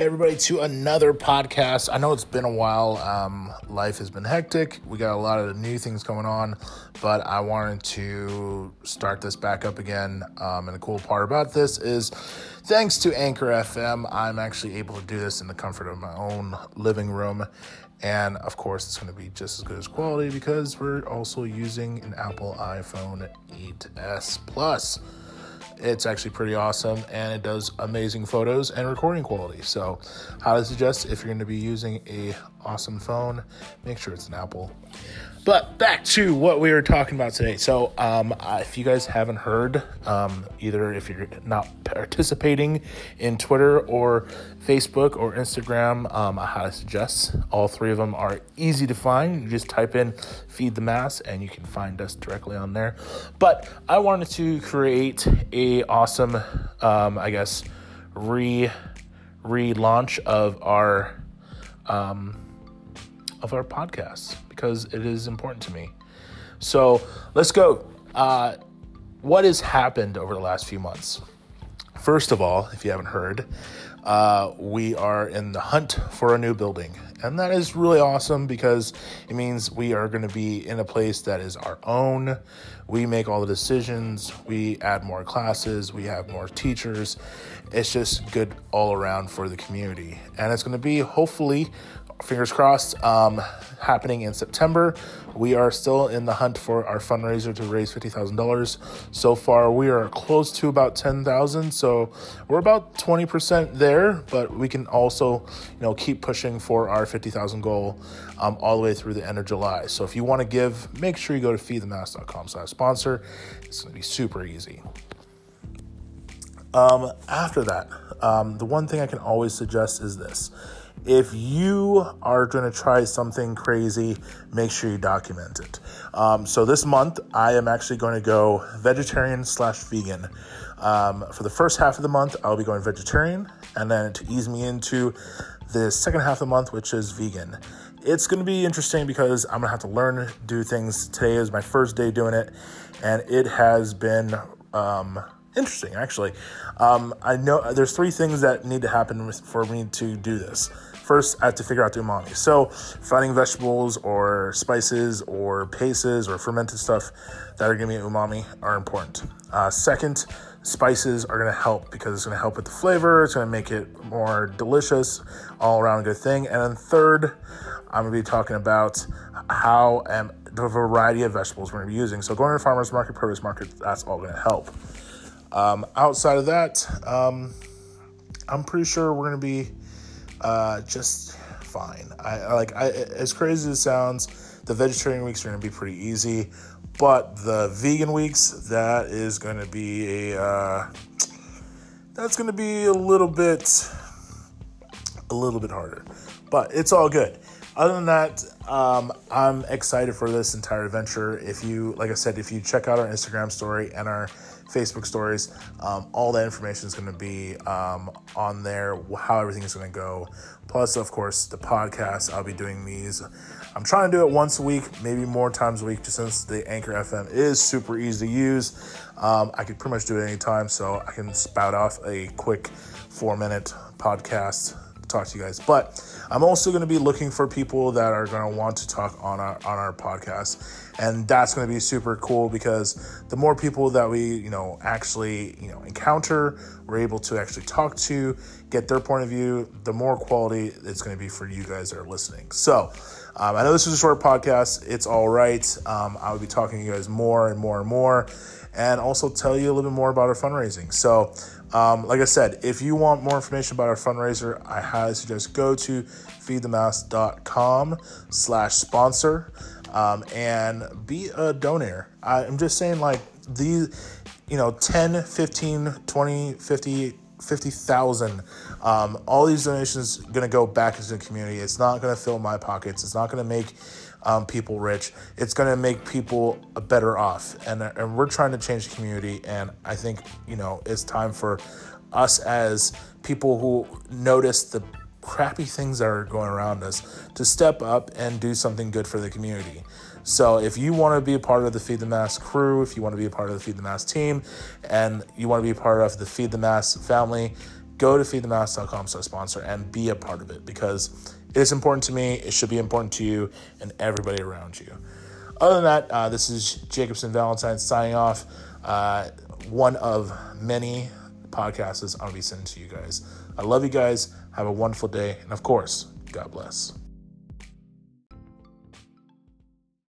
Everybody, to another podcast. I know it's been a while. Um, life has been hectic. We got a lot of new things going on, but I wanted to start this back up again. Um, and the cool part about this is thanks to Anchor FM, I'm actually able to do this in the comfort of my own living room. And of course, it's going to be just as good as quality because we're also using an Apple iPhone 8s Plus it's actually pretty awesome and it does amazing photos and recording quality. So, highly suggest if you're going to be using a awesome phone, make sure it's an Apple. But back to what we were talking about today. So, um, if you guys haven't heard, um, either if you're not participating in Twitter or Facebook or Instagram, um, I highly suggest. All three of them are easy to find. You just type in "feed the mass" and you can find us directly on there. But I wanted to create a awesome, um, I guess, re relaunch of our um, of our podcast because it is important to me. So let's go. Uh, what has happened over the last few months? First of all, if you haven't heard, uh, we are in the hunt for a new building. And that is really awesome because it means we are going to be in a place that is our own. We make all the decisions, we add more classes, we have more teachers. It's just good all around for the community. And it's going to be hopefully fingers crossed, um, happening in September. We are still in the hunt for our fundraiser to raise fifty thousand dollars. So far, we are close to about ten thousand. So we're about twenty percent there, but we can also, you know, keep pushing for our fifty thousand goal um, all the way through the end of July. So if you want to give, make sure you go to feedthemass.com/sponsor. It's going to be super easy. Um, after that, um, the one thing I can always suggest is this if you are going to try something crazy, make sure you document it. Um, so this month, I am actually going to go vegetarian slash vegan. Um, for the first half of the month, I'll be going vegetarian, and then to ease me into the second half of the month, which is vegan. It's going to be interesting because I'm going to have to learn do things. Today is my first day doing it, and it has been. Um, interesting actually um, i know there's three things that need to happen for me to do this first I have to figure out the umami. So finding vegetables or spices or paces or fermented stuff that are giving me umami are important. Uh, second, spices are going to help because it's going to help with the flavor. It's going to make it more delicious, all around good thing. And then third, I'm going to be talking about how and the variety of vegetables we're going to be using. So going to farmers market, produce market, that's all going to help. Um, outside of that, um, I'm pretty sure we're to be uh, just fine. I like I, as crazy as it sounds. The vegetarian weeks are to be pretty easy, but the vegan weeks that is to be a uh, that's to be a little bit a little bit harder, but it's all good. Other than that, um, I'm excited for this entire adventure. If you, like I said, if you check out our Instagram story and our Facebook stories. Um, all that information is going to be um, on there, how everything is going to go. Plus, of course, the podcast. I'll be doing these. I'm trying to do it once a week, maybe more times a week, just since the Anchor FM is super easy to use. Um, I could pretty much do it anytime, so I can spout off a quick four minute podcast talk to you guys. But I'm also going to be looking for people that are going to want to talk on our on our podcast, and that's going to be super cool because the more people that we you know actually you know encounter, we're able to actually talk to, get their point of view, the more quality it's going to be for you guys that are listening. So. Um, I know this is a short podcast. It's all right. Um, I will be talking to you guys more and more and more, and also tell you a little bit more about our fundraising. So, um, like I said, if you want more information about our fundraiser, I highly suggest go to feedthemass.com slash sponsor um, and be a donor. I, am just saying like these, you know, 10, 15, 20, 50, 50,000. Um, all these donations going to go back into the community. It's not going to fill my pockets. It's not going to make um, people rich. It's going to make people better off. And, and we're trying to change the community. And I think, you know, it's time for us as people who notice the crappy things that are going around us to step up and do something good for the community. So if you want to be a part of the Feed the Mass crew, if you want to be a part of the Feed the Mass team, and you want to be a part of the Feed the Mass family, go to feedthemass.com slash sponsor and be a part of it because it is important to me. It should be important to you and everybody around you. Other than that, uh, this is Jacobson Valentine signing off. Uh, one of many podcasts I'm going to be sending to you guys. I love you guys. Have a wonderful day. And of course, God bless.